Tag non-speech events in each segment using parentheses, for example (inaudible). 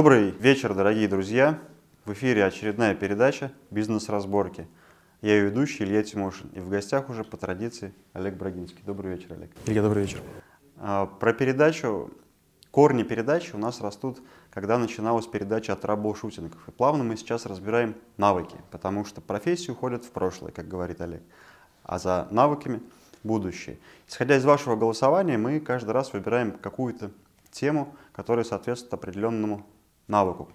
Добрый вечер, дорогие друзья. В эфире очередная передача «Бизнес-разборки». Я ее ведущий Илья Тимошин. И в гостях уже по традиции Олег Брагинский. Добрый вечер, Олег. Илья, добрый вечер. А, про передачу. Корни передачи у нас растут, когда начиналась передача от рабоушутингов. И плавно мы сейчас разбираем навыки, потому что профессии уходят в прошлое, как говорит Олег. А за навыками будущее. Исходя из вашего голосования, мы каждый раз выбираем какую-то тему, которая соответствует определенному навыку.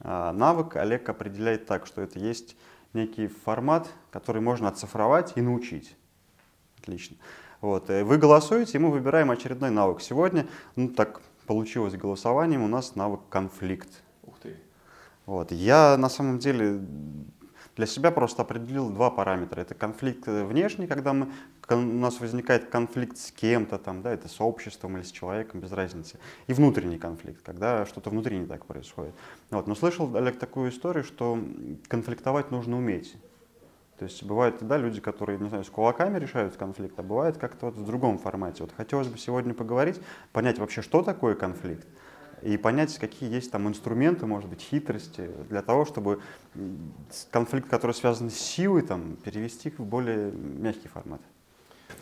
А, навык Олег определяет так, что это есть некий формат, который можно оцифровать и научить. Отлично. Вот. Э, вы голосуете, и мы выбираем очередной навык. Сегодня, ну так получилось голосованием, у нас навык конфликт. Ух ты. Вот. Я на самом деле для себя просто определил два параметра. Это конфликт э, внешний, когда мы, у нас возникает конфликт с кем-то, там, да, это сообществом или с человеком, без разницы. И внутренний конфликт, когда что-то внутри не так происходит. Вот. Но слышал, Олег, такую историю, что конфликтовать нужно уметь. То есть бывают да, люди, которые, не знаю, с кулаками решают конфликт, а бывает как-то вот в другом формате. Вот хотелось бы сегодня поговорить, понять вообще, что такое конфликт, и понять, какие есть там инструменты, может быть, хитрости для того, чтобы конфликт, который связан с силой, там, перевести в более мягкий формат.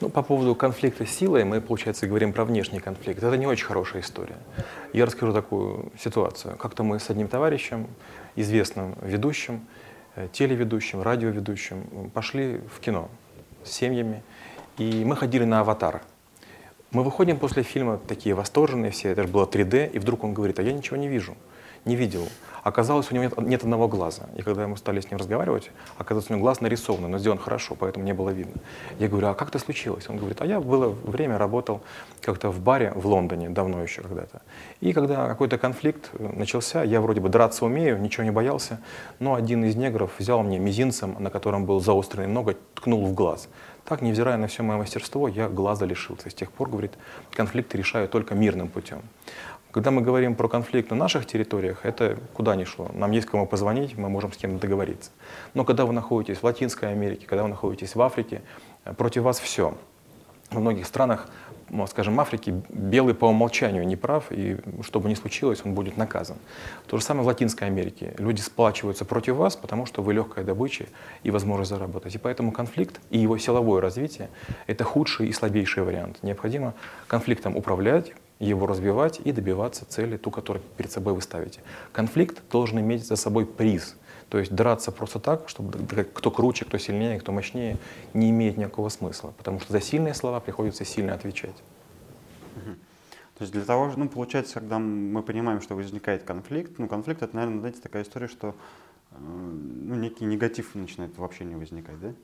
Ну, по поводу конфликта с силой мы, получается, говорим про внешний конфликт. Это не очень хорошая история. Я расскажу такую ситуацию. Как-то мы с одним товарищем, известным ведущим, э, телеведущим, радиоведущим, пошли в кино с семьями, и мы ходили на «Аватар». Мы выходим после фильма такие восторженные все, это же было 3D, и вдруг он говорит, а я ничего не вижу, не видел. Оказалось, у него нет, нет одного глаза. И когда мы стали с ним разговаривать, оказалось, у него глаз нарисован, но сделан хорошо, поэтому не было видно. Я говорю, а как это случилось? Он говорит, а я было время работал как-то в баре в Лондоне, давно еще когда-то. И когда какой-то конфликт начался, я вроде бы драться умею, ничего не боялся, но один из негров взял мне мизинцем, на котором был заостренный ноготь, ткнул в глаз. Так, невзирая на все мое мастерство, я глаза лишился. С тех пор, говорит, конфликты решаю только мирным путем. Когда мы говорим про конфликт на наших территориях, это куда ни шло. Нам есть кому позвонить, мы можем с кем-то договориться. Но когда вы находитесь в Латинской Америке, когда вы находитесь в Африке, против вас все. В многих странах скажем, Африки белый по умолчанию не прав, и что бы ни случилось, он будет наказан. То же самое в Латинской Америке. Люди сплачиваются против вас, потому что вы легкая добыча и возможность заработать. И поэтому конфликт и его силовое развитие — это худший и слабейший вариант. Необходимо конфликтом управлять, его развивать и добиваться цели, ту, которую перед собой вы ставите. Конфликт должен иметь за собой приз — то есть драться просто так, чтобы кто круче, кто сильнее, кто мощнее, не имеет никакого смысла, потому что за сильные слова приходится сильно отвечать. То есть для того, ну, получается, когда мы понимаем, что возникает конфликт, ну, конфликт это, наверное, знаете, такая история, что э, ну, некий негатив начинает вообще не возникать, да?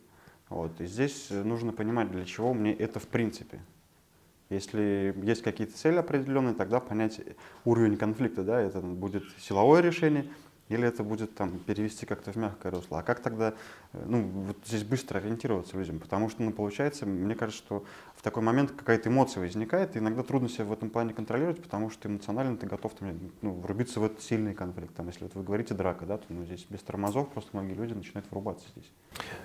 Вот. И здесь нужно понимать, для чего мне это в принципе. Если есть какие-то цели определенные, тогда понять уровень конфликта, да, это будет силовое решение, или это будет там перевести как-то в мягкое русло? А как тогда э, ну, вот здесь быстро ориентироваться людям? Потому что, ну, получается, мне кажется, что в такой момент какая-то эмоция возникает, и иногда трудно себя в этом плане контролировать, потому что эмоционально ты готов там, ну, врубиться в этот сильный конфликт. Там, если вот вы говорите драка, да, то ну, здесь без тормозов просто многие люди начинают врубаться здесь.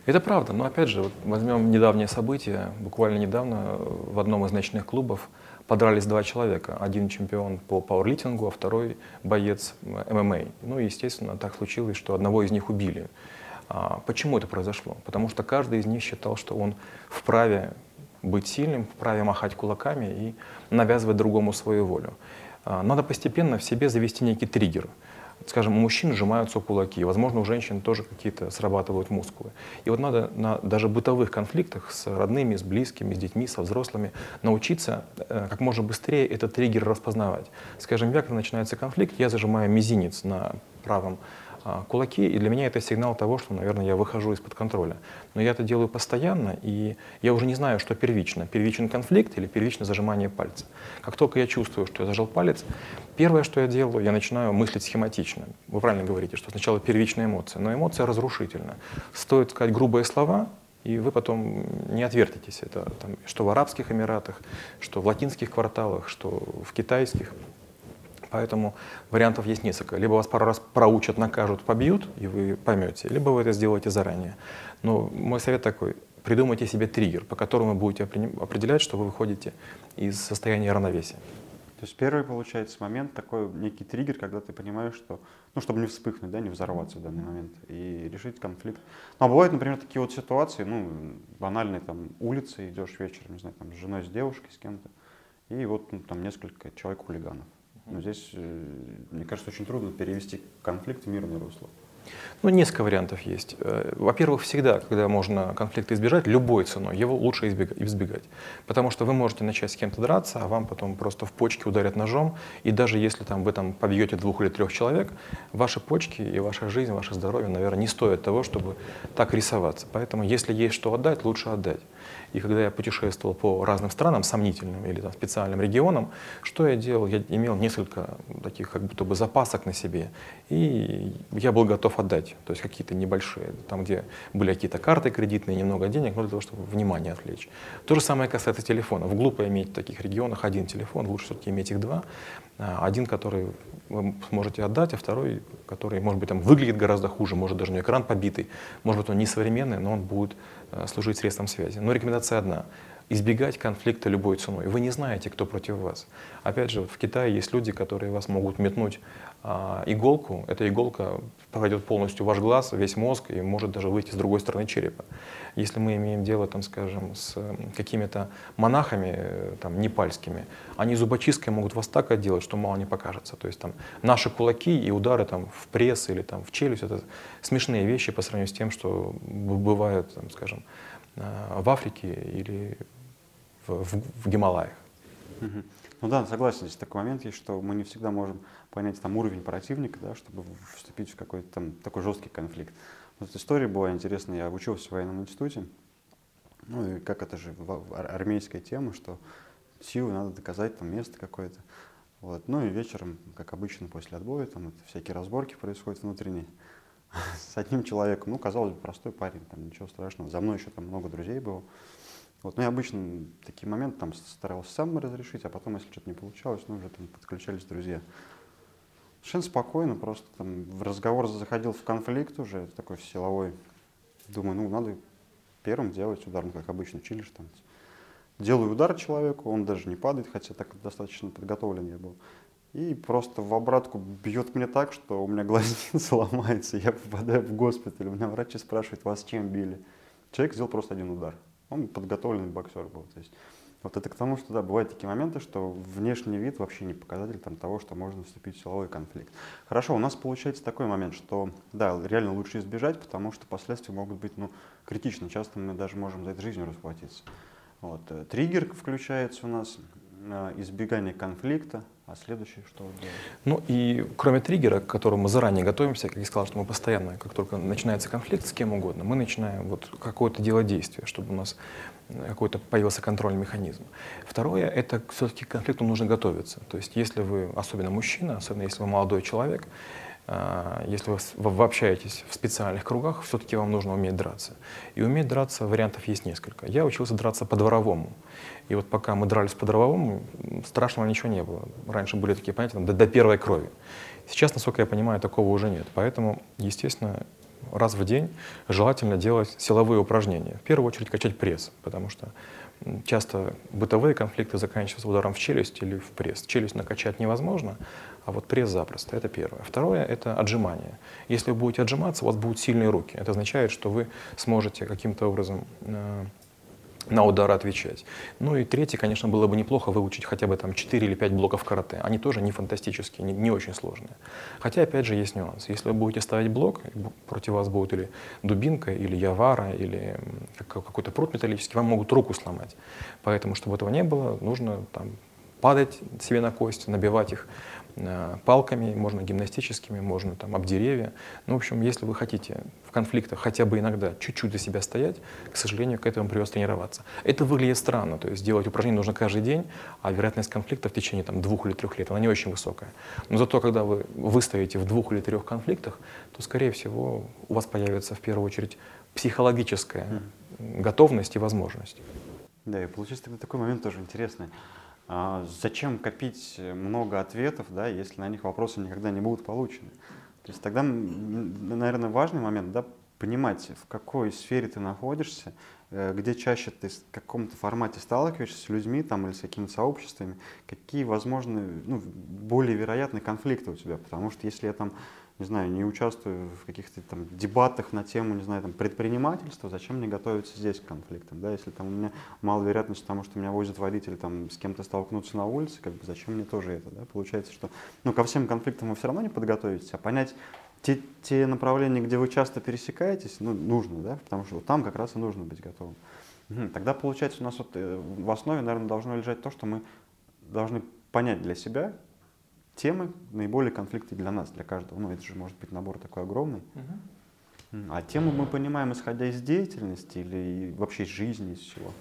Это правда, но опять же, вот возьмем недавнее событие, буквально недавно в одном из ночных клубов подрались два человека. Один чемпион по пауэрлифтингу, а второй боец ММА. Ну естественно, так случилось, что одного из них убили. А почему это произошло? Потому что каждый из них считал, что он вправе быть сильным, вправе махать кулаками и навязывать другому свою волю. А надо постепенно в себе завести некий триггер скажем, у мужчин сжимаются кулаки, возможно, у женщин тоже какие-то срабатывают мускулы. И вот надо на даже бытовых конфликтах с родными, с близкими, с детьми, со взрослыми научиться э, как можно быстрее этот триггер распознавать. Скажем, я, когда начинается конфликт, я зажимаю мизинец на правом кулаки, и для меня это сигнал того, что, наверное, я выхожу из-под контроля. Но я это делаю постоянно, и я уже не знаю, что первично. Первичен конфликт или первично зажимание пальца. Как только я чувствую, что я зажал палец, первое, что я делаю, я начинаю мыслить схематично. Вы правильно говорите, что сначала первичная эмоция, но эмоция разрушительна. Стоит сказать грубые слова, и вы потом не отвертитесь. Это там, что в Арабских Эмиратах, что в латинских кварталах, что в китайских. Поэтому вариантов есть несколько. Либо вас пару раз проучат, накажут, побьют, и вы поймете, либо вы это сделаете заранее. Но мой совет такой, придумайте себе триггер, по которому вы будете определять, что вы выходите из состояния равновесия. То есть первый, получается, момент, такой некий триггер, когда ты понимаешь, что, ну, чтобы не вспыхнуть, да, не взорваться в данный момент и решить конфликт. Ну, а бывают, например, такие вот ситуации, ну, банальные, там, улицы, идешь вечером, не знаю, там, с женой, с девушкой, с кем-то, и вот ну, там несколько человек хулиганов. Но здесь, э, мне кажется, очень трудно перевести конфликт в мирное русло. Ну, несколько вариантов есть. Э, во-первых, всегда, когда можно конфликта избежать, любой ценой, его лучше избегать. Потому что вы можете начать с кем-то драться, а вам потом просто в почки ударят ножом. И даже если там, вы там побьете двух или трех человек, ваши почки и ваша жизнь, ваше здоровье, наверное, не стоят того, чтобы так рисоваться. Поэтому, если есть что отдать, лучше отдать. И когда я путешествовал по разным странам, сомнительным или там, специальным регионам, что я делал? Я имел несколько таких как будто бы запасок на себе, и я был готов отдать, то есть какие-то небольшие, там, где были какие-то карты кредитные, немного денег, но для того, чтобы внимание отвлечь. То же самое касается телефонов. Глупо иметь в таких регионах один телефон, лучше все-таки иметь их два. А, один, который вы сможете отдать, а второй, который, может быть, там выглядит гораздо хуже, может даже не экран побитый, может быть, он не современный, но он будет служить средством связи. Но рекомендация одна избегать конфликта любой ценой. Вы не знаете, кто против вас. Опять же, в Китае есть люди, которые вас могут метнуть иголку. Эта иголка пройдет полностью ваш глаз, весь мозг и может даже выйти с другой стороны черепа. Если мы имеем дело, там, скажем, с какими-то монахами э, там, непальскими, они зубочисткой могут вас так отделать, что мало не покажется. То есть там, наши кулаки и удары там, в пресс или там, в челюсть — это смешные вещи по сравнению с тем, что бывают, там, скажем, э, в Африке или в, в, в Гималаях. Ну да, согласен, здесь такой момент есть, что мы не всегда можем понять там уровень противника, да, чтобы вступить в какой-то там такой жесткий конфликт. Вот история была интересная, я учился в военном институте, ну и как это же армейская тема, что силы надо доказать, там место какое-то. Вот. Ну и вечером, как обычно, после отбоя, там это всякие разборки происходят внутренние (laughs) с одним человеком. Ну, казалось бы, простой парень, там ничего страшного. За мной еще там много друзей было. Вот, ну, я обычно такие моменты там старался сам разрешить, а потом, если что-то не получалось, ну, уже там подключались друзья. Совершенно спокойно, просто там в разговор заходил в конфликт уже, такой силовой. Думаю, ну, надо первым делать удар, ну, как обычно, чилишь там. Делаю удар человеку, он даже не падает, хотя так достаточно подготовлен я был. И просто в обратку бьет мне так, что у меня (laughs) глазница ломается, я попадаю в госпиталь. У меня врачи спрашивают, вас чем били? Человек сделал просто один удар. Он подготовленный боксер был. То есть, вот это к тому, что да, бывают такие моменты, что внешний вид вообще не показатель там, того, что можно вступить в силовой конфликт. Хорошо, у нас получается такой момент, что да, реально лучше избежать, потому что последствия могут быть ну, критичны. Часто мы даже можем за это жизнью расплатиться. Вот. Э, триггер включается у нас, избегание конфликта, а следующее что? Ну и кроме триггера, к которому мы заранее готовимся, как я сказал, что мы постоянно, как только начинается конфликт с кем угодно, мы начинаем вот какое-то дело действия, чтобы у нас э, какой-то появился контрольный механизм. Второе, это все-таки к конфликту нужно готовиться. То есть если вы, особенно мужчина, особенно если вы молодой человек, а, если вы общаетесь в специальных кругах, все-таки вам нужно уметь драться. И уметь драться вариантов есть несколько. Я учился драться по-дворовому. И вот пока мы дрались по-дворовому, страшного ничего не было. Раньше были такие понятия, там, до, до первой крови. Сейчас, насколько я понимаю, такого уже нет. Поэтому, естественно, раз в день желательно делать силовые упражнения. В первую очередь качать пресс, потому что часто бытовые конфликты заканчиваются ударом в челюсть или в пресс. Челюсть накачать невозможно, а вот пресс запросто. Это первое. Второе — это отжимание. Если вы будете отжиматься, у вас будут сильные руки. Это означает, что вы сможете каким-то образом э, на удар отвечать. Ну и третье, конечно, было бы неплохо выучить хотя бы там 4 или 5 блоков карате. Они тоже не фантастические, не, не очень сложные. Хотя, опять же, есть нюанс. Если вы будете ставить блок, против вас будет или дубинка, или явара, или какой-то прут металлический, вам могут руку сломать. Поэтому, чтобы этого не было, нужно там, падать себе на кости, набивать их палками, можно гимнастическими, можно там об деревья. Ну, в общем, если вы хотите в конфликтах хотя бы иногда чуть-чуть за себя стоять, к сожалению, к этому придется тренироваться. Это выглядит странно, то есть делать упражнения нужно каждый день, а вероятность конфликта в течение там, двух или трех лет, она не очень высокая. Но зато, когда вы выстоите в двух или трех конфликтах, то, скорее всего, у вас появится в первую очередь психологическая готовность и возможность. Да, и получается тогда такой момент тоже интересный. А зачем копить много ответов, да, если на них вопросы никогда не будут получены? То есть тогда, наверное, важный момент, да, понимать, в какой сфере ты находишься, э, где чаще ты в каком-то формате сталкиваешься с людьми там, или с какими-то сообществами, какие возможны, ну, более вероятные конфликты у тебя. Потому что если я там не знаю, не участвую в каких-то там дебатах на тему, не знаю, там предпринимательства, зачем мне готовиться здесь к конфликтам, да, если там у меня мало вероятность что меня возит водитель там с кем-то столкнуться на улице, как бы зачем мне тоже это, да, получается, что, ну, ко всем конфликтам вы все равно не подготовитесь, а понять те, те направления, где вы часто пересекаетесь, ну, нужно, да, потому что там как раз и нужно быть готовым. Тогда, получается, у нас вот э, в основе, наверное, должно лежать то, что мы должны понять для себя, темы наиболее конфликты для нас, для каждого. Ну, это же может быть набор такой огромный. Угу. А тему мы понимаем, исходя из деятельности или вообще из жизни, из чего?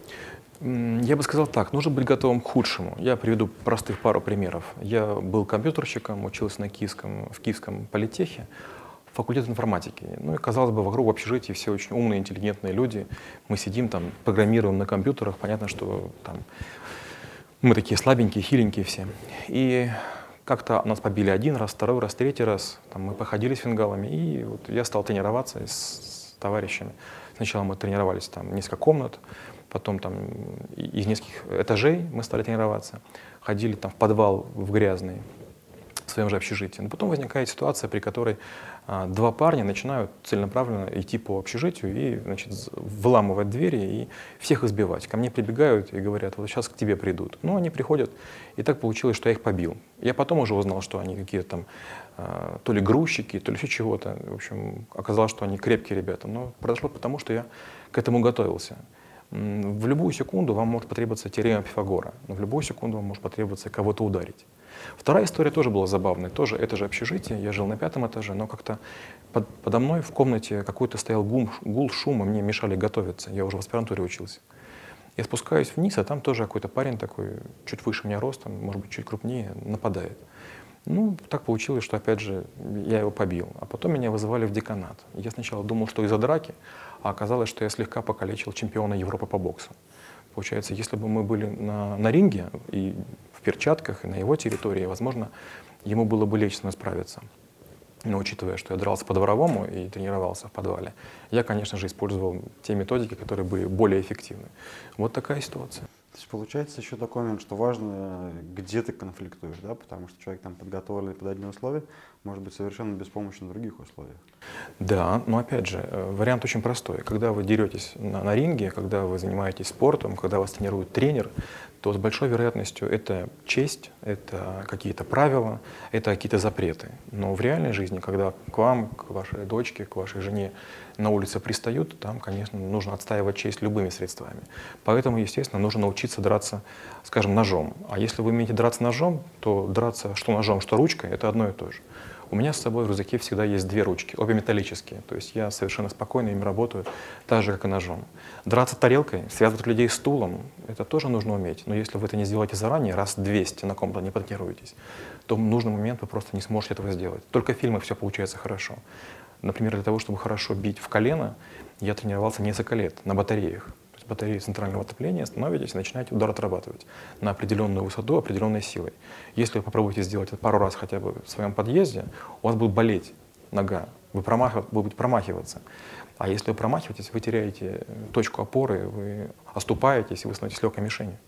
Я бы сказал так, нужно быть готовым к худшему. Я приведу простых пару примеров. Я был компьютерщиком, учился на Киевском, в Киевском политехе, факультет информатики. Ну и, казалось бы, вокруг в общежитии все очень умные, интеллигентные люди. Мы сидим там, программируем на компьютерах. Понятно, что там мы такие слабенькие, хиленькие все. И как-то нас побили один раз, второй раз, третий раз. Там мы походили с фингалами, и вот я стал тренироваться с, с товарищами. Сначала мы тренировались там несколько комнат, потом там из нескольких этажей мы стали тренироваться. Ходили там в подвал в грязный, в своем же общежитии. Но потом возникает ситуация, при которой два парня начинают целенаправленно идти по общежитию и значит, выламывать двери и всех избивать. Ко мне прибегают и говорят, вот сейчас к тебе придут. Ну, они приходят, и так получилось, что я их побил. Я потом уже узнал, что они какие-то там а, то ли грузчики, то ли еще чего-то. В общем, оказалось, что они крепкие ребята. Но произошло потому, что я к этому готовился. В любую секунду вам может потребоваться теорема Пифагора, но в любую секунду вам может потребоваться кого-то ударить. Вторая история тоже была забавная. Тоже это же общежитие. Я жил на пятом этаже, но как-то под, подо мной в комнате какой-то стоял гул, гул шума, мне мешали готовиться. Я уже в аспирантуре учился. Я спускаюсь вниз, а там тоже какой-то парень такой, чуть выше меня ростом, может быть, чуть крупнее, нападает. Ну, так получилось, что, опять же, я его побил. А потом меня вызывали в деканат. Я сначала думал, что из-за драки, а оказалось, что я слегка покалечил чемпиона Европы по боксу. Получается, если бы мы были на, на ринге и перчатках и на его территории, возможно, ему было бы легче справиться. Но учитывая, что я дрался по-дворовому и тренировался в подвале, я, конечно же, использовал те методики, которые были более эффективны. Вот такая ситуация. То есть получается еще такой момент, что важно, где ты конфликтуешь, да, потому что человек там подготовленный под одни условия может быть совершенно беспомощен в других условиях. Да, но опять же, э, вариант очень простой. Когда вы деретесь на, на ринге, когда вы занимаетесь спортом, когда вас тренирует тренер, то с большой вероятностью это честь, это какие-то правила, это какие-то запреты. Но в реальной жизни, когда к вам, к вашей дочке, к вашей жене на улице пристают, там, конечно, нужно отстаивать честь любыми средствами. Поэтому, естественно, нужно научиться драться, скажем, ножом. А если вы умеете драться ножом, то драться что ножом, что ручкой — это одно и то же. У меня с собой в рюкзаке всегда есть две ручки, обе металлические. То есть я совершенно спокойно ими работаю, так же, как и ножом. Драться тарелкой, связывать людей стулом, это тоже нужно уметь. Но если вы это не сделаете заранее, раз 200 на ком-то не потренируетесь, то в нужный момент вы просто не сможете этого сделать. Только в фильмах все получается хорошо. Например, для того, чтобы хорошо бить в колено, я тренировался несколько лет на батареях батареи центрального отопления, становитесь и начинаете удар отрабатывать на определенную высоту, определенной силой. Если вы попробуете сделать это пару раз хотя бы в своем подъезде, у вас будет болеть нога, вы, промах... будете промахиваться. А если вы промахиваетесь, вы теряете точку опоры, вы оступаетесь, и вы становитесь легкой мишенью.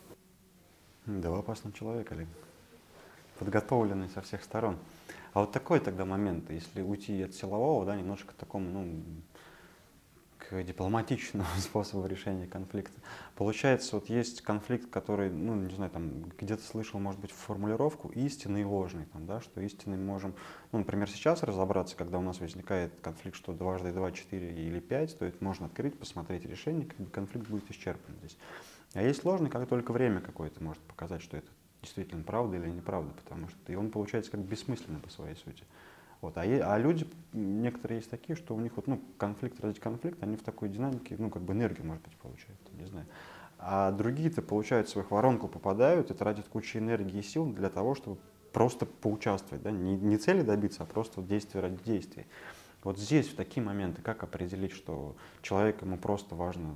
Да, вы опасный человек, Олег. Подготовленный со всех сторон. А вот такой тогда момент, если уйти от силового, да, немножко к такому, ну, к дипломатичному (laughs) способу решения конфликта. Получается, вот есть конфликт, который, ну, не знаю, там, где-то слышал, может быть, формулировку истинный и ложный, там, да, что истинный мы можем, ну, например, сейчас разобраться, когда у нас возникает конфликт, что дважды два, четыре или пять, то это можно открыть, посмотреть решение, как бы конфликт будет исчерпан здесь. А есть ложный, как только время какое-то может показать, что это действительно правда или неправда, потому что и он получается как бессмысленный по своей сути. Вот. А, а люди, некоторые есть такие, что у них вот, ну, конфликт ради конфликта, они в такой динамике, ну, как бы энергию, может быть, получают, не знаю. А другие-то, получают свою воронку, попадают и тратят кучу энергии и сил для того, чтобы просто поучаствовать, да, не, не цели добиться, а просто действия ради действий. Вот здесь, в такие моменты, как определить, что человек, ему просто важно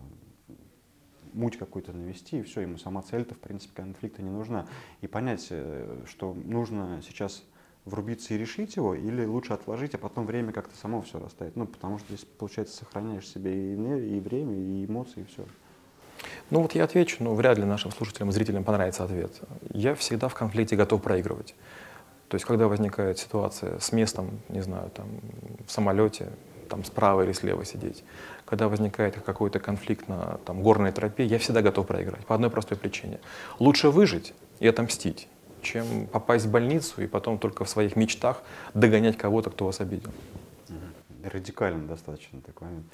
муть какую-то навести, и все, ему сама цель-то, в принципе, конфликта не нужна. И понять, э, что нужно сейчас врубиться и решить его, или лучше отложить, а потом время как-то само все расставить? Ну, потому что здесь, получается, сохраняешь себе и, и время, и эмоции, и все. Ну вот я отвечу, но вряд ли нашим слушателям, зрителям понравится ответ. Я всегда в конфликте готов проигрывать. То есть, когда возникает ситуация с местом, не знаю, там, в самолете, там, справа или слева сидеть, когда возникает какой-то конфликт на там, горной тропе, я всегда готов проиграть. По одной простой причине. Лучше выжить и отомстить, чем попасть в больницу и потом только в своих мечтах догонять кого-то, кто вас обидел. Радикально достаточно такой момент.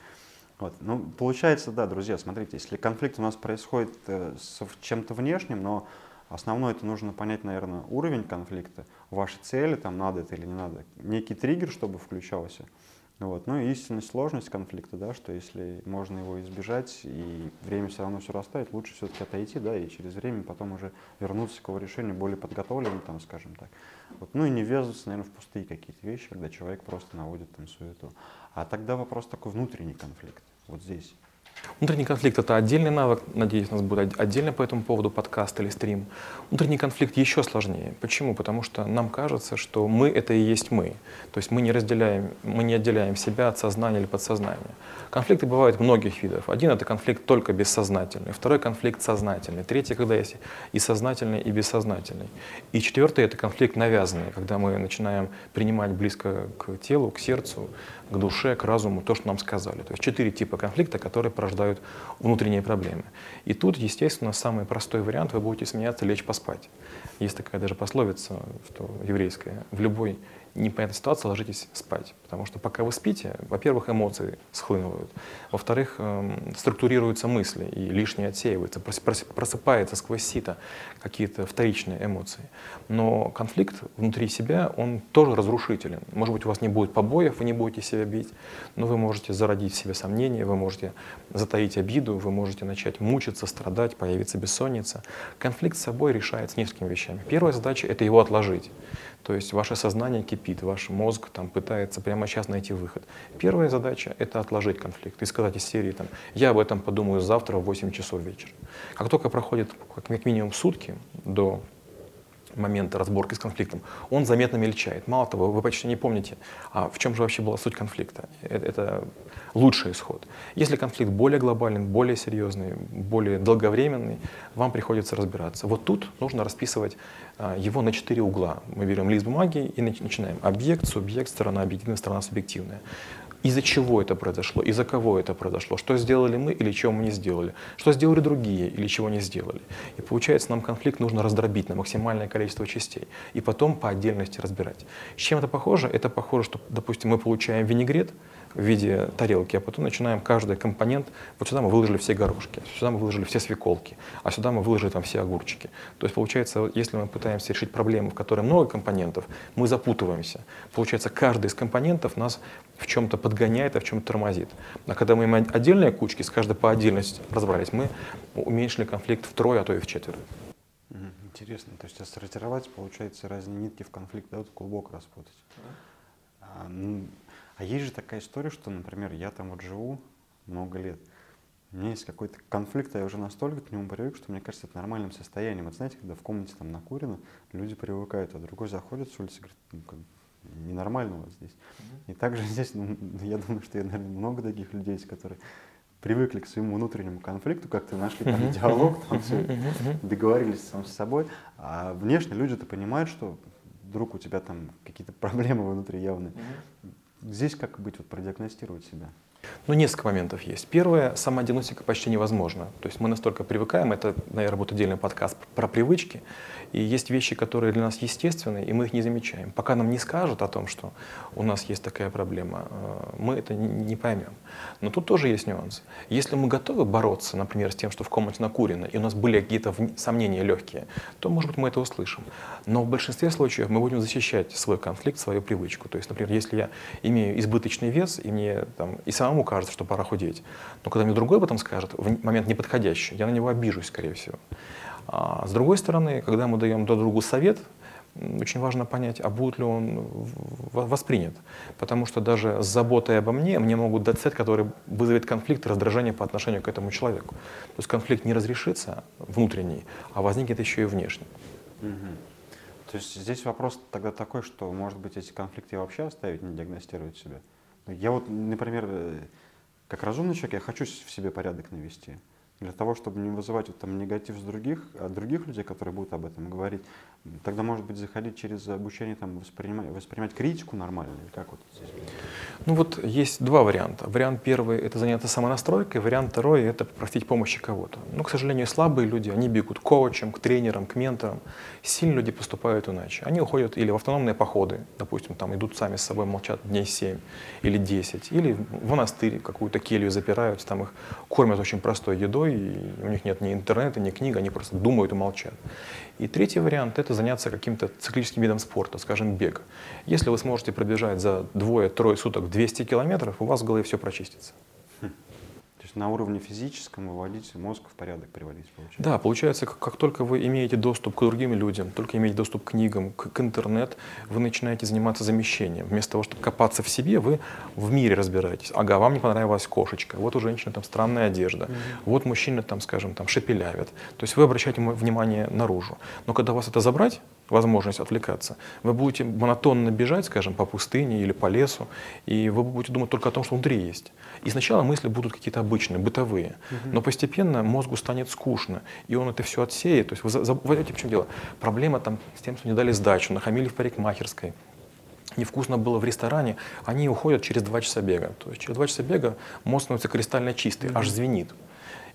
Вот. Ну, получается, да, друзья, смотрите, если конфликт у нас происходит э, с чем-то внешним, но основное это нужно понять, наверное, уровень конфликта, ваши цели, там надо это или не надо, некий триггер, чтобы включался. Вот. Ну и истинная сложность конфликта, да, что если можно его избежать и время все равно все расставить, лучше все-таки отойти, да, и через время потом уже вернуться к его решению более подготовленным, там, скажем так. Вот. Ну и не ввязываться, наверное, в пустые какие-то вещи, когда человек просто наводит там суету. А тогда вопрос такой внутренний конфликт, вот здесь. Внутренний конфликт — это отдельный навык. Надеюсь, у нас будет отдельно по этому поводу подкаст или стрим. Внутренний конфликт еще сложнее. Почему? Потому что нам кажется, что мы — это и есть мы. То есть мы не разделяем, мы не отделяем себя от сознания или подсознания. Конфликты бывают многих видов. Один — это конфликт только бессознательный. Второй — конфликт сознательный. Третий — когда есть и сознательный, и бессознательный. И четвертый — это конфликт навязанный, когда мы начинаем принимать близко к телу, к сердцу, к душе, к разуму то, что нам сказали. То есть четыре типа конфликта, которые порождают внутренние проблемы. И тут, естественно, самый простой вариант, вы будете смеяться, лечь поспать. Есть такая даже пословица, что еврейская, в любой непонятной ситуации ложитесь спать. Потому что пока вы спите, во-первых, эмоции схлынывают, во-вторых, эм, структурируются мысли и лишнее отсеивается, просыпается сквозь сито какие-то вторичные эмоции. Но конфликт внутри себя, он тоже разрушителен. Может быть, у вас не будет побоев, вы не будете себя бить, но вы можете зародить в себе сомнения, вы можете затаить обиду, вы можете начать мучиться, страдать, появиться бессонница. Конфликт с собой решается несколькими вещами. Первая задача — это его отложить. То есть ваше сознание кипит, ваш мозг там, пытается прямо сейчас найти выход. Первая задача — это отложить конфликт и сказать из серии там, «я об этом подумаю завтра в 8 часов вечера». Как только проходит как минимум сутки до момента разборки с конфликтом, он заметно мельчает. Мало того, вы почти не помните, а в чем же вообще была суть конфликта. Это, это лучший исход. Если конфликт более глобальный, более серьезный, более долговременный, вам приходится разбираться. Вот тут нужно расписывать а, его на четыре угла. Мы берем лист бумаги и начинаем. Объект, субъект, сторона объективная, сторона субъективная из-за чего это произошло, из-за кого это произошло, что сделали мы или чего мы не сделали, что сделали другие или чего не сделали. И получается, нам конфликт нужно раздробить на максимальное количество частей и потом по отдельности разбирать. С чем это похоже? Это похоже, что, допустим, мы получаем винегрет, в виде тарелки, а потом начинаем каждый компонент, вот сюда мы выложили все горошки, сюда мы выложили все свеколки, а сюда мы выложили там все огурчики. То есть получается, если мы пытаемся решить проблему, в которой много компонентов, мы запутываемся. Получается, каждый из компонентов нас в чем-то подгоняет, а в чем-то тормозит. А когда мы имеем отдельные кучки, с каждой по отдельности разобрались, мы уменьшили конфликт втрое, а то и в четверо. Интересно, то есть отсортировать, получается, разные нитки в конфликт, да, вот клубок распутать. Да. А, ну, а есть же такая история, что, например, я там вот живу много лет, у меня есть какой-то конфликт, а я уже настолько к нему привык, что мне кажется, это нормальным состоянием. Вот знаете, когда в комнате там накурено, люди привыкают, а другой заходит с улицы и говорит, ну, как, ненормально у вас здесь. Mm-hmm. И также (laughs) здесь, ну, я думаю, что я, наверное, много таких людей есть, которые привыкли к своему внутреннему конфликту, как-то нашли там диалог, там все, договорились сам с собой, а внешне люди-то понимают, что вдруг у тебя там какие-то (laughs) проблемы внутри явные. Здесь как быть, вот продиагностировать себя? Ну, несколько моментов есть. Первое, сама диагностика почти невозможна. То есть мы настолько привыкаем, это, наверное, будет отдельный подкаст про привычки, и есть вещи, которые для нас естественны, и мы их не замечаем. Пока нам не скажут о том, что у нас есть такая проблема, э, мы это не поймем. Но тут тоже есть нюанс. Если мы готовы бороться, например, с тем, что в комнате накурено, и у нас были какие-то сомнения легкие, то, может быть, мы это услышим. Но в большинстве случаев мы будем защищать свой конфликт, свою привычку. То есть, например, если я имею избыточный вес, и мне там, и самому кажется, что пора худеть, но когда мне другой об этом скажет, в момент неподходящий, я на него обижусь, скорее всего. А с другой стороны, когда мы даем друг другу совет, очень важно понять, а будет ли он воспринят. Потому что даже с заботой обо мне мне могут дать совет, который вызовет конфликт и раздражение по отношению к этому человеку. То есть конфликт не разрешится внутренний, а возникнет еще и внешний. То есть здесь вопрос тогда такой, что, может быть, эти конфликты вообще оставить, не диагностировать себя. Я вот, например, э, как разумный человек, я хочу в себе порядок навести. Для того, чтобы не вызывать вот, там, негатив с других, от других людей, которые будут об этом говорить, тогда, может быть, заходить через обучение, там, воспринимать, воспринимать критику нормально, или как вот здесь? Ну вот есть два варианта. Вариант первый — это заняться самонастройкой, вариант второй — это попросить помощи кого-то. Ну, к сожалению, слабые люди, они бегут к коучам, к тренерам, к менторам. Сильные люди поступают иначе. Они уходят или в автономные походы, допустим, там идут сами с собой, молчат дней 7 или 10, или в монастырь какую-то келью запираются, там их кормят очень простой едой, и у них нет ни интернета, ни книг, они просто думают и молчат. И третий вариант — это заняться каким-то циклическим видом спорта, скажем, бег. Если вы сможете пробежать за двое-трое суток 200 километров, у вас в голове все прочистится есть на уровне физическом выводить мозг в порядок, приводить, получается. Да, получается, как, как только вы имеете доступ к другим людям, только имеете доступ к книгам, к, к интернет, вы начинаете заниматься замещением. Вместо того, чтобы копаться в себе, вы в мире разбираетесь. Ага, вам не понравилась кошечка, вот у женщины там странная одежда, mm-hmm. вот мужчина там, скажем, там шепелявит. То есть вы обращаете внимание наружу. Но когда вас это забрать, возможность отвлекаться, вы будете монотонно бежать, скажем, по пустыне или по лесу, и вы будете думать только о том, что внутри есть. И сначала мысли будут какие-то обычные, бытовые, но постепенно мозгу станет скучно, и он это все отсеет. То есть вы забываете, в чем дело. Проблема там с тем, что не дали сдачу, нахамили в парикмахерской, невкусно было в ресторане, они уходят через два часа бега. То есть через два часа бега мозг становится кристально чистый, mm-hmm. аж звенит.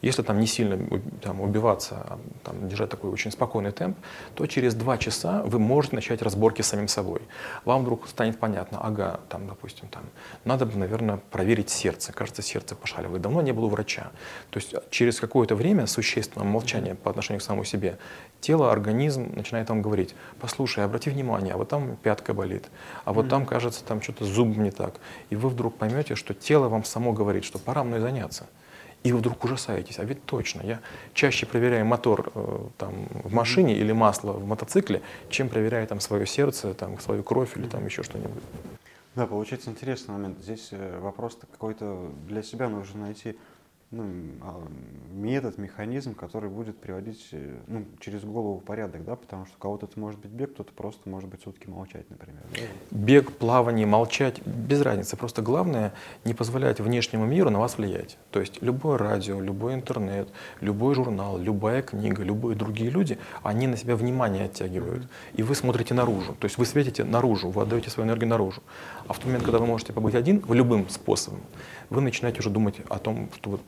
Если там не сильно там, убиваться, а там, держать такой очень спокойный темп, то через два часа вы можете начать разборки с самим собой. Вам вдруг станет понятно, ага, там, допустим, там, надо, наверное, проверить сердце. Кажется, сердце пошаливает. Давно не было у врача. То есть через какое-то время существенного молчания по отношению к самому себе тело, организм начинает вам говорить, послушай, обрати внимание, а вот там пятка болит, а вот mm-hmm. там, кажется, там что-то с зубом не так. И вы вдруг поймете, что тело вам само говорит, что пора мной заняться. И вы вдруг ужасаетесь, а ведь точно, я чаще проверяю мотор э, там, в машине или масло в мотоцикле, чем проверяю там свое сердце, там, свою кровь или там еще что-нибудь. Да, получается интересный момент. Здесь э, вопрос какой-то для себя нужно найти ну, а, метод, механизм, который будет приводить э, ну, через голову в порядок, да, потому что у кого-то это может быть бег, кто-то просто может быть сутки молчать, например. Да? Бег, плавание, молчать, без разницы. Просто главное не позволять внешнему миру на вас влиять. То есть любое радио, любой интернет, любой журнал, любая книга, любые другие люди, они на себя внимание оттягивают. И вы смотрите наружу. То есть вы светите наружу, вы отдаете свою энергию наружу. А в тот момент, когда вы можете побыть один, в любым способом, вы начинаете уже думать о том, что вот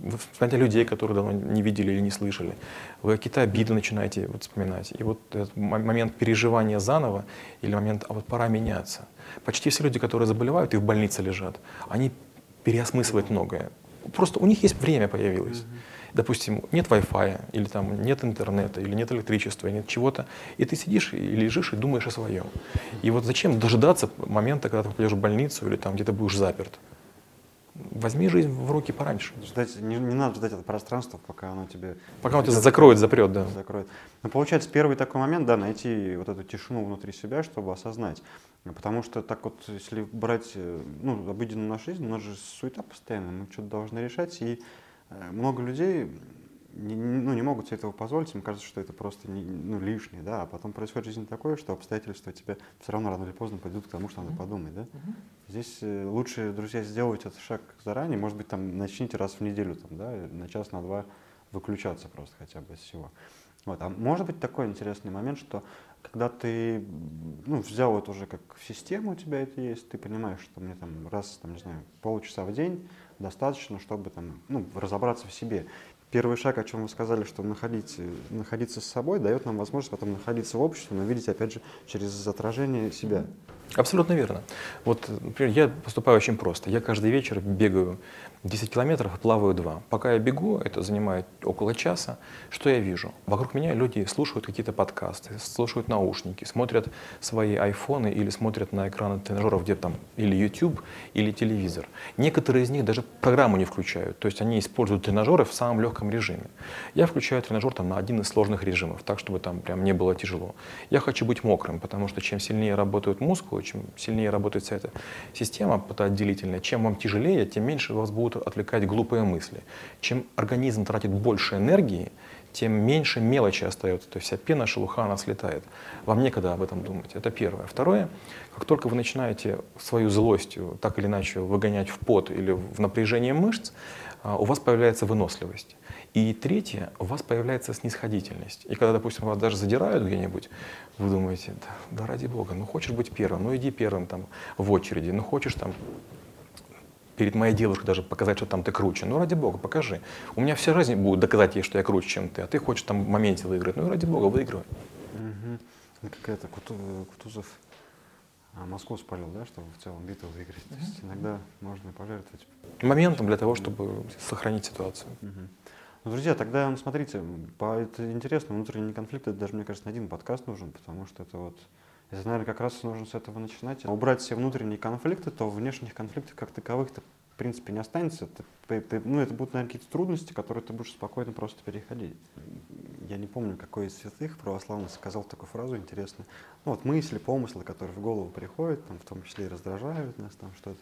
вы вспоминаете людей, которые давно не видели или не слышали. Вы какие-то обиды начинаете вот вспоминать. И вот этот момент переживания заново или момент, а вот пора меняться. Почти все люди, которые заболевают и в больнице лежат, они переосмысливают многое. Просто у них есть время появилось. Допустим, нет Wi-Fi, или там нет интернета, или нет электричества, нет чего-то, и ты сидишь и лежишь и думаешь о своем. И вот зачем дожидаться момента, когда ты попадешь в больницу или там где-то будешь заперт? Возьми жизнь в руки пораньше. Ждать, не, не надо ждать это пространство, пока оно тебе... Пока оно тебя закроет, запрет, да. Закроет. Но получается, первый такой момент, да, найти вот эту тишину внутри себя, чтобы осознать. Потому что так вот, если брать, э, ну, обыденную нашу жизнь, у нас же суета постоянно, мы что-то должны решать, и э, много людей не, ну, не могут себе этого позволить, им кажется, что это просто не, ну, лишнее, да, а потом происходит в жизни такое, что обстоятельства тебя все равно рано или поздно пойдут к тому, что надо подумать, да. Здесь э, лучше, друзья, сделать этот шаг заранее, может быть, там начните раз в неделю, там, да, на час, на два выключаться просто хотя бы из всего. Вот. А может быть такой интересный момент, что когда ты ну, взял это уже как систему у тебя это есть, ты понимаешь, что мне там раз, там, не знаю, полчаса в день достаточно, чтобы там, ну, разобраться в себе. Первый шаг, о чем вы сказали, что находить, находиться с собой, дает нам возможность потом находиться в обществе, но видеть, опять же, через отражение себя. Абсолютно верно. Вот, например, я поступаю очень просто. Я каждый вечер бегаю 10 километров плаваю 2. Пока я бегу, это занимает около часа. Что я вижу? Вокруг меня люди слушают какие-то подкасты, слушают наушники, смотрят свои айфоны или смотрят на экраны тренажеров, где там или YouTube, или телевизор. Некоторые из них даже программу не включают, то есть они используют тренажеры в самом легком режиме. Я включаю тренажер там, на один из сложных режимов, так, чтобы там прям не было тяжело. Я хочу быть мокрым, потому что чем сильнее работают мускулы, чем сильнее работает вся эта система потоотделительная, чем вам тяжелее, тем меньше вас будут отвлекать глупые мысли. Чем организм тратит больше энергии, тем меньше мелочи остается. То есть вся пена, шелуха, она слетает. Вам некогда об этом думать. Это первое. Второе, как только вы начинаете свою злостью так или иначе выгонять в пот или в напряжение мышц, а, у вас появляется выносливость. И третье, у вас появляется снисходительность. И когда, допустим, вас даже задирают где-нибудь, вы думаете, да, да ради бога, ну хочешь быть первым, ну иди первым там в очереди, ну хочешь там перед моей девушкой даже показать, что там ты круче. Ну, ради бога, покажи. У меня вся жизнь будет доказать ей, что я круче, чем ты, а ты хочешь там в моменте выиграть. Ну, ради бога, выигрывай. Угу. Какая-то Кутузов а Москву спалил, да, чтобы в целом битву выиграть. То есть иногда можно пожертвовать. Моментом для того, чтобы сохранить ситуацию. Угу. Ну, друзья, тогда, смотрите, по, это интересно, внутренний конфликт, это даже, мне кажется, один подкаст нужен, потому что это вот это, наверное, как раз нужно с этого начинать. Убрать все внутренние конфликты, то внешних конфликтов как таковых-то в принципе не останется. Ты, ты, ну, это будут, наверное, какие-то трудности, которые ты будешь спокойно просто переходить. Я не помню, какой из святых православных сказал такую фразу интересную. Ну, вот мысли, помыслы, которые в голову приходят, там, в том числе и раздражают нас, там что-то.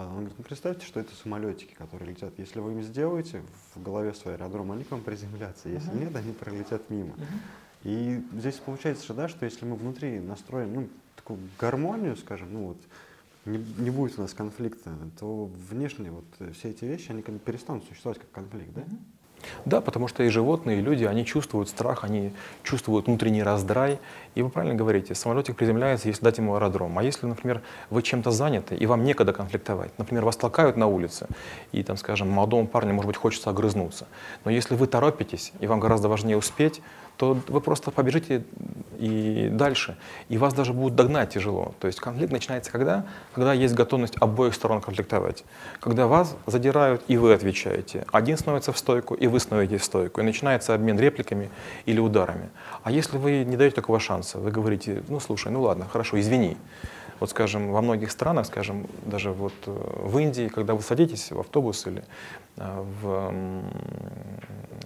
Он говорит, ну представьте, что это самолетики, которые летят. Если вы им сделаете в голове свой аэродром, они к вам приземлятся. Если uh-huh. нет, они пролетят мимо. Uh-huh. И здесь получается, что, да, что если мы внутри настроим ну, такую гармонию, скажем, ну вот, не, не будет у нас конфликта, то внешне вот все эти вещи, они перестанут существовать как конфликт, да? Да, потому что и животные, и люди, они чувствуют страх, они чувствуют внутренний раздрай. И вы правильно говорите, самолетик приземляется, если дать ему аэродром. А если, например, вы чем-то заняты, и вам некогда конфликтовать, например, вас толкают на улице, и, там, скажем, молодому парню, может быть, хочется огрызнуться. Но если вы торопитесь, и вам гораздо важнее успеть, то вы просто побежите и дальше, и вас даже будут догнать тяжело. То есть конфликт начинается когда? Когда есть готовность обоих сторон конфликтовать. Когда вас задирают, и вы отвечаете. Один становится в стойку, и вы становитесь в стойку. И начинается обмен репликами или ударами. А если вы не даете такого шанса, вы говорите, ну слушай, ну ладно, хорошо, извини. Вот, скажем, во многих странах, скажем, даже вот э, в Индии, когда вы садитесь в автобус или э, в,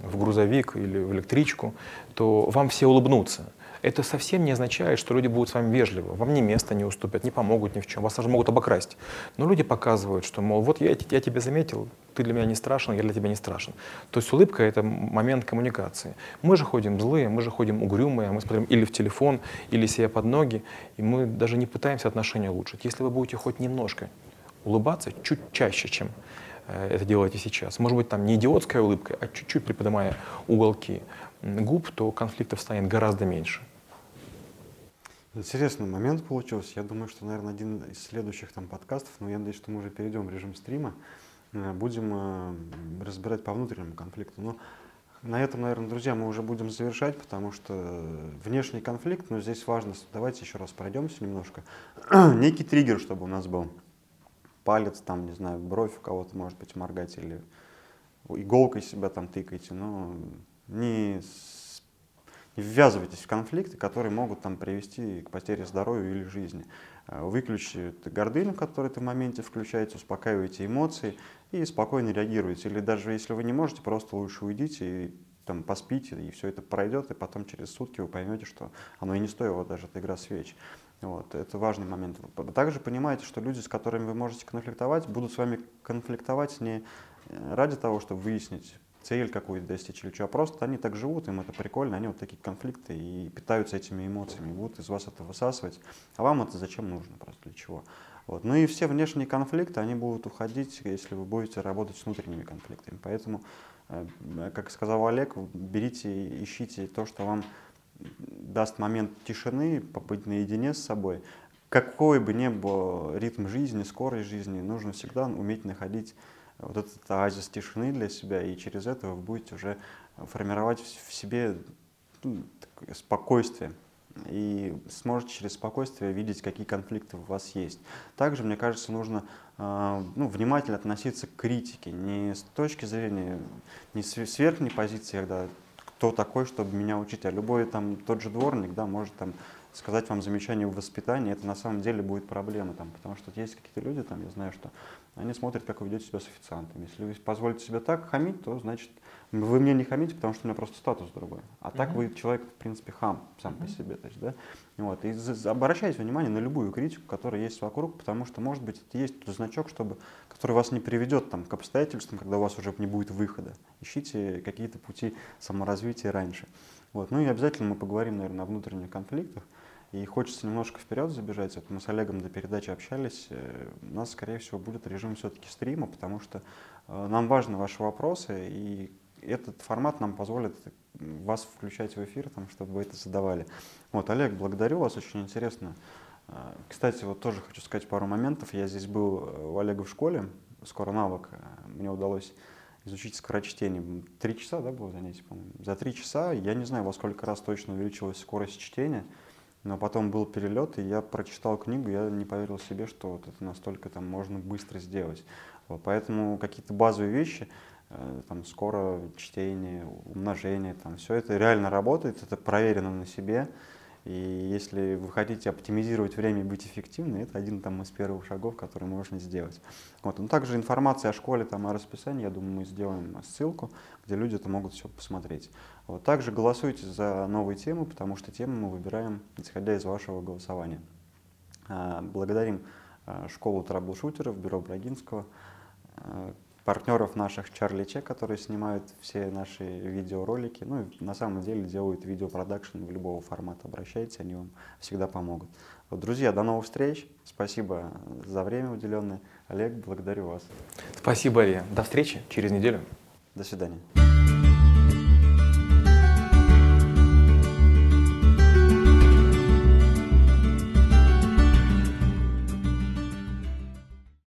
в грузовик или в электричку, то вам все улыбнутся это совсем не означает, что люди будут с вами вежливы. Вам ни места не уступят, не помогут ни в чем. Вас даже могут обокрасть. Но люди показывают, что, мол, вот я, я тебя заметил, ты для меня не страшен, я для тебя не страшен. То есть улыбка — это момент коммуникации. Мы же ходим злые, мы же ходим угрюмые, мы смотрим или в телефон, или себе под ноги, и мы даже не пытаемся отношения улучшить. Если вы будете хоть немножко улыбаться, чуть чаще, чем э, это делаете сейчас. Может быть, там не идиотская улыбка, а чуть-чуть приподнимая уголки губ, то конфликтов станет гораздо меньше. Интересный момент получился. Я думаю, что, наверное, один из следующих там подкастов, но я надеюсь, что мы уже перейдем в режим стрима, э, будем э, разбирать по внутреннему конфликту. Но на этом, наверное, друзья, мы уже будем завершать, потому что внешний конфликт, но здесь важно, давайте еще раз пройдемся немножко. (clears throat) Некий триггер, чтобы у нас был. Палец, там, не знаю, бровь у кого-то, может быть, моргать или иголкой себя там тыкаете, но не не ввязывайтесь в конфликты, которые могут там, привести к потере здоровья или жизни. Э, выключите гордыню, которую ты в моменте включаете, успокаивайте эмоции и спокойно реагируйте. Или даже если вы не можете, просто лучше уйдите и там поспите, и все это пройдет, и потом через сутки вы поймете, что оно и не стоило даже эта игра свеч. Вот, это важный момент. Также понимаете, что люди, с которыми вы можете конфликтовать, будут с вами конфликтовать не э, ради того, чтобы выяснить, цель какую-то достичь или что, а просто они так живут, им это прикольно, они вот такие конфликты и питаются этими эмоциями, будут из вас это высасывать, а вам это зачем нужно, просто для чего. Вот. Ну и все внешние конфликты, они будут уходить, если вы будете работать с внутренними конфликтами. Поэтому, э, как сказал Олег, берите, ищите то, что вам даст момент тишины, побыть наедине с собой. Какой бы ни был ритм жизни, скорость жизни, нужно всегда уметь находить вот этот оазис тишины для себя, и через это вы будете уже формировать в себе ну, спокойствие и сможете через спокойствие видеть, какие конфликты у вас есть. Также, мне кажется, нужно э, ну, внимательно относиться к критике, не с точки зрения, не с верхней позиции, когда кто такой, чтобы меня учить, а любой там тот же дворник, да, может там сказать вам замечание в воспитании, это на самом деле будет проблема, там, потому что есть какие-то люди, там, я знаю, что Они смотрят, как вы ведете себя с официантом. Если вы позволите себе так хамить, то значит вы мне не хамите, потому что у меня просто статус другой. А так вы человек, в принципе, хам сам по себе. То есть, да? вот. И обращайте внимание на любую критику, которая есть вокруг, потому что, может быть, это есть тот значок, чтобы, который вас не приведет там, к обстоятельствам, когда у вас уже не будет выхода. Ищите какие-то пути саморазвития раньше. Вот. Ну и обязательно мы поговорим, наверное, о внутренних конфликтах. И хочется немножко вперед забежать. Вот мы с Олегом до передачи общались. Э, у нас, скорее всего, будет режим все-таки стрима, потому что э, нам важны ваши вопросы, и этот формат нам позволит вас включать в эфир, там, чтобы вы это задавали. Вот, Олег, благодарю вас, очень интересно. А, кстати, вот тоже хочу сказать пару моментов. Я здесь был э, у Олега в школе, скоро навык. Э, мне удалось изучить скорочтение. Три часа, да, было занятие, по-моему? За три часа, я не знаю, во сколько раз точно увеличилась скорость чтения, но потом был перелет, и я прочитал книгу, я не поверил себе, что вот это настолько там можно быстро сделать. Поэтому какие-то базовые вещи, Э, там скоро чтение, умножение, там все это реально работает, это проверено на себе. И если вы хотите оптимизировать время и быть эффективным, это один там, из первых шагов, которые можно сделать. Вот. Ну, также информация о школе, там, о расписании, я думаю, мы сделаем ссылку, где люди это могут все посмотреть. Вот. Также голосуйте за новые темы, потому что темы мы выбираем, исходя из вашего голосования. А, благодарим а, школу траблшутеров, бюро Брагинского, а, партнеров наших Чарли Че, которые снимают все наши видеоролики. Ну и на самом деле делают видеопродакшн в любого формата. Обращайтесь, они вам всегда помогут. Вот, друзья, до новых встреч. Спасибо за время уделенное. Олег, благодарю вас. Спасибо, Илья. До встречи через неделю. До свидания.